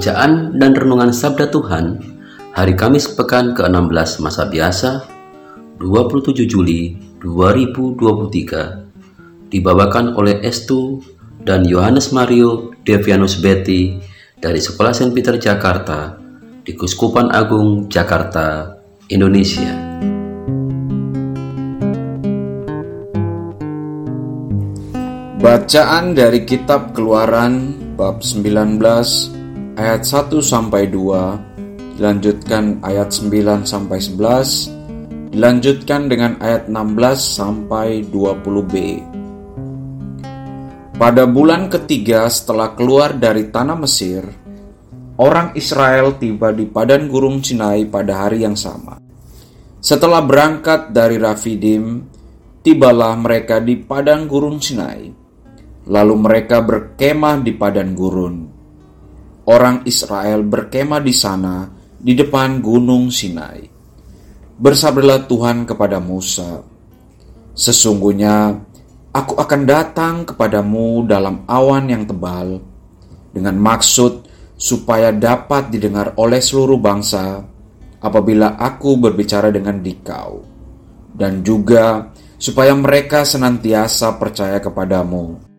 Bacaan dan Renungan Sabda Tuhan Hari Kamis Pekan ke-16 Masa Biasa 27 Juli 2023 Dibawakan oleh Estu dan Yohanes Mario Devianus Betty dari Sekolah Saint Peter Jakarta di Kuskupan Agung Jakarta, Indonesia. Bacaan dari kitab Keluaran bab 19 ayat 1 sampai 2, dilanjutkan ayat 9 sampai 11, dilanjutkan dengan ayat 16 sampai 20b. Pada bulan ketiga setelah keluar dari tanah Mesir, orang Israel tiba di padang gurun Sinai pada hari yang sama. Setelah berangkat dari Rafidim, tibalah mereka di padang gurun Sinai. Lalu mereka berkemah di padang gurun orang Israel berkemah di sana di depan gunung Sinai. Bersabdalah Tuhan kepada Musa, Sesungguhnya aku akan datang kepadamu dalam awan yang tebal, dengan maksud supaya dapat didengar oleh seluruh bangsa apabila aku berbicara dengan dikau, dan juga supaya mereka senantiasa percaya kepadamu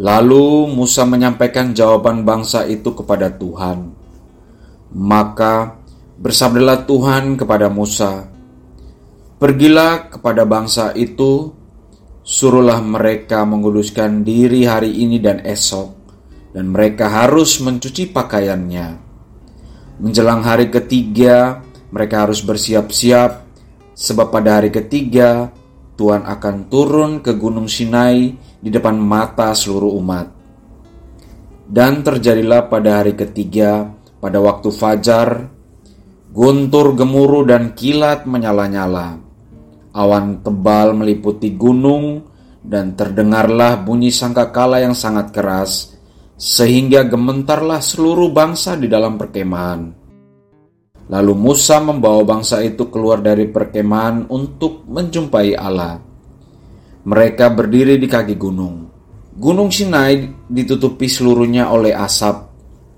Lalu Musa menyampaikan jawaban bangsa itu kepada Tuhan. Maka bersabdalah Tuhan kepada Musa, Pergilah kepada bangsa itu, suruhlah mereka menguduskan diri hari ini dan esok, dan mereka harus mencuci pakaiannya. Menjelang hari ketiga, mereka harus bersiap-siap, sebab pada hari ketiga Tuhan akan turun ke Gunung Sinai di depan mata seluruh umat. Dan terjadilah pada hari ketiga, pada waktu fajar, guntur gemuruh dan kilat menyala-nyala. Awan tebal meliputi gunung dan terdengarlah bunyi sangkakala yang sangat keras, sehingga gementarlah seluruh bangsa di dalam perkemahan. Lalu Musa membawa bangsa itu keluar dari perkemahan untuk menjumpai Allah. Mereka berdiri di kaki gunung. Gunung Sinai ditutupi seluruhnya oleh asap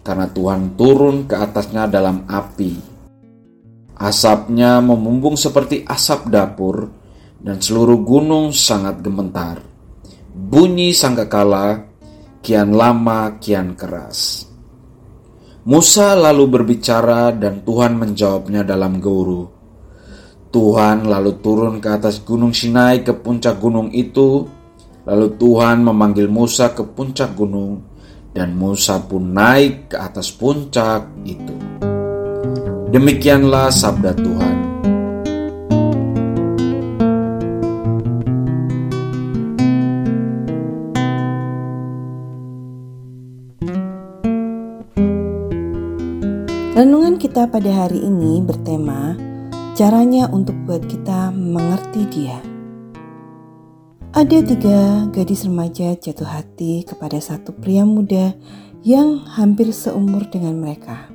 karena Tuhan turun ke atasnya dalam api. Asapnya memumbung seperti asap dapur dan seluruh gunung sangat gemetar. Bunyi sangkakala kian lama kian keras. Musa lalu berbicara dan Tuhan menjawabnya dalam geuru. Tuhan lalu turun ke atas gunung Sinai ke puncak gunung itu. Lalu Tuhan memanggil Musa ke puncak gunung, dan Musa pun naik ke atas puncak itu. Demikianlah sabda Tuhan. Renungan kita pada hari ini bertema Caranya untuk buat kita mengerti dia. Ada tiga gadis remaja jatuh hati kepada satu pria muda yang hampir seumur dengan mereka.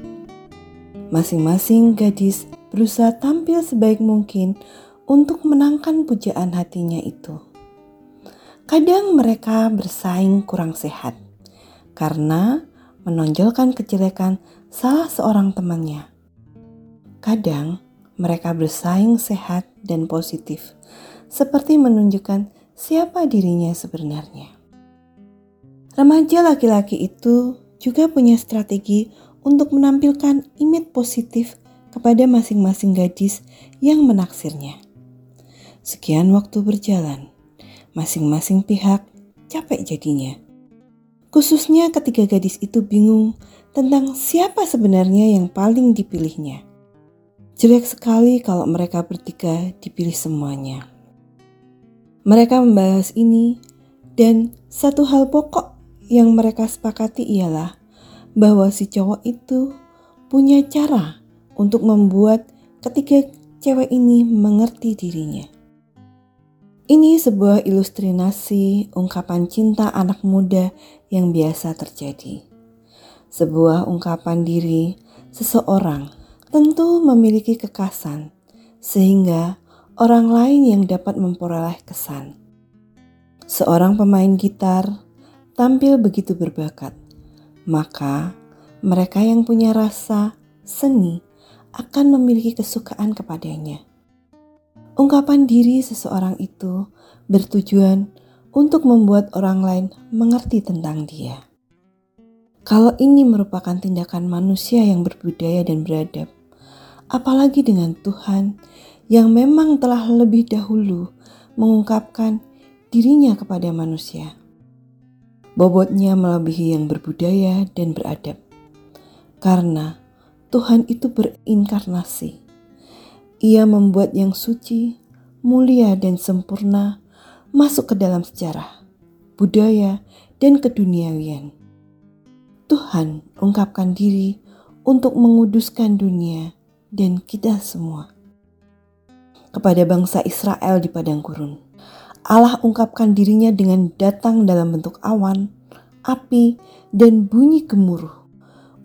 Masing-masing gadis berusaha tampil sebaik mungkin untuk menangkan pujaan hatinya itu. Kadang mereka bersaing kurang sehat karena menonjolkan kejelekan salah seorang temannya. Kadang mereka bersaing sehat dan positif, seperti menunjukkan siapa dirinya sebenarnya. Remaja laki-laki itu juga punya strategi untuk menampilkan image positif kepada masing-masing gadis yang menaksirnya. Sekian waktu berjalan, masing-masing pihak capek jadinya. Khususnya ketika gadis itu bingung tentang siapa sebenarnya yang paling dipilihnya. Jelek sekali kalau mereka bertiga dipilih semuanya. Mereka membahas ini, dan satu hal pokok yang mereka sepakati ialah bahwa si cowok itu punya cara untuk membuat ketiga cewek ini mengerti dirinya. Ini sebuah ilustrasi ungkapan cinta anak muda yang biasa terjadi. Sebuah ungkapan diri seseorang tentu memiliki kekasan, sehingga orang lain yang dapat memperoleh kesan. Seorang pemain gitar tampil begitu berbakat, maka mereka yang punya rasa seni akan memiliki kesukaan kepadanya. Ungkapan diri seseorang itu bertujuan untuk membuat orang lain mengerti tentang dia. Kalau ini merupakan tindakan manusia yang berbudaya dan beradab, apalagi dengan Tuhan yang memang telah lebih dahulu mengungkapkan dirinya kepada manusia. Bobotnya melebihi yang berbudaya dan beradab, karena Tuhan itu berinkarnasi ia membuat yang suci, mulia, dan sempurna masuk ke dalam sejarah, budaya, dan keduniawian. Tuhan ungkapkan diri untuk menguduskan dunia dan kita semua. Kepada bangsa Israel di padang gurun, Allah ungkapkan dirinya dengan datang dalam bentuk awan, api, dan bunyi gemuruh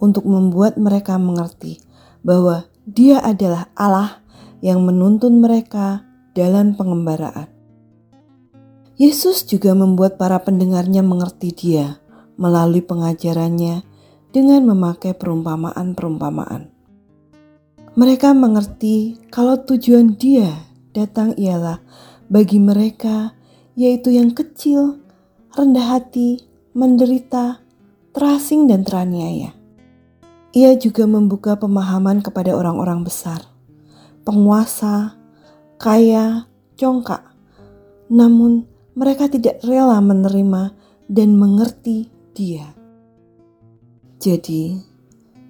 untuk membuat mereka mengerti bahwa Dia adalah Allah yang menuntun mereka dalam pengembaraan. Yesus juga membuat para pendengarnya mengerti Dia melalui pengajarannya dengan memakai perumpamaan-perumpamaan. Mereka mengerti kalau tujuan Dia datang ialah bagi mereka, yaitu yang kecil, rendah hati, menderita, terasing, dan teraniaya. Ia juga membuka pemahaman kepada orang-orang besar penguasa, kaya, congkak. Namun mereka tidak rela menerima dan mengerti dia. Jadi,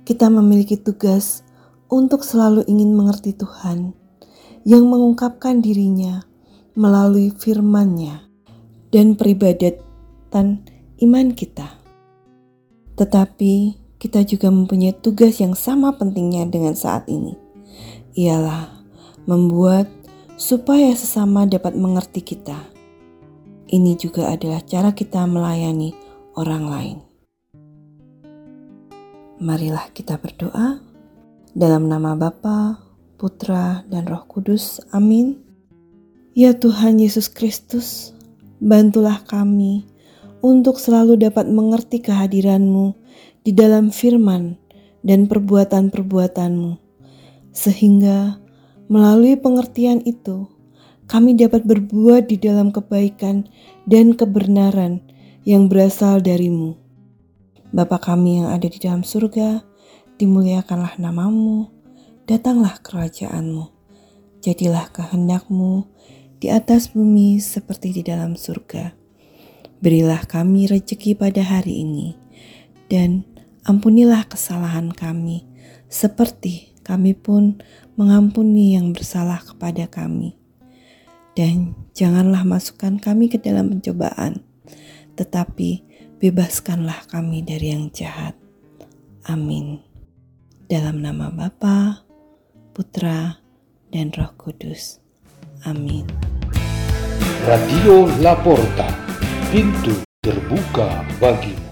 kita memiliki tugas untuk selalu ingin mengerti Tuhan yang mengungkapkan dirinya melalui firman-Nya dan peribadatan iman kita. Tetapi kita juga mempunyai tugas yang sama pentingnya dengan saat ini, ialah membuat supaya sesama dapat mengerti kita. Ini juga adalah cara kita melayani orang lain. Marilah kita berdoa dalam nama Bapa, Putra, dan Roh Kudus. Amin. Ya Tuhan Yesus Kristus, bantulah kami untuk selalu dapat mengerti kehadiran-Mu di dalam firman dan perbuatan-perbuatan-Mu sehingga melalui pengertian itu kami dapat berbuat di dalam kebaikan dan kebenaran yang berasal darimu. Bapa kami yang ada di dalam surga, dimuliakanlah namamu, datanglah kerajaanmu, jadilah kehendakmu di atas bumi seperti di dalam surga. Berilah kami rejeki pada hari ini, dan ampunilah kesalahan kami, seperti kami pun mengampuni yang bersalah kepada kami. Dan janganlah masukkan kami ke dalam pencobaan, tetapi bebaskanlah kami dari yang jahat. Amin. Dalam nama Bapa, Putra, dan Roh Kudus. Amin. Radio Laporta, pintu terbuka bagimu.